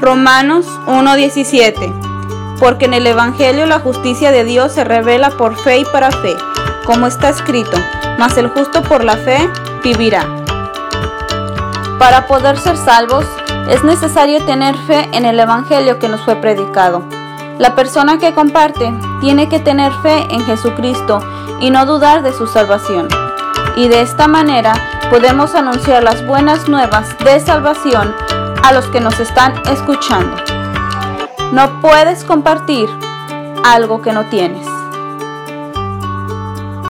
Romanos 1:17 Porque en el Evangelio la justicia de Dios se revela por fe y para fe, como está escrito, mas el justo por la fe vivirá. Para poder ser salvos, es necesario tener fe en el Evangelio que nos fue predicado. La persona que comparte tiene que tener fe en Jesucristo y no dudar de su salvación. Y de esta manera podemos anunciar las buenas nuevas de salvación a los que nos están escuchando. No puedes compartir algo que no tienes.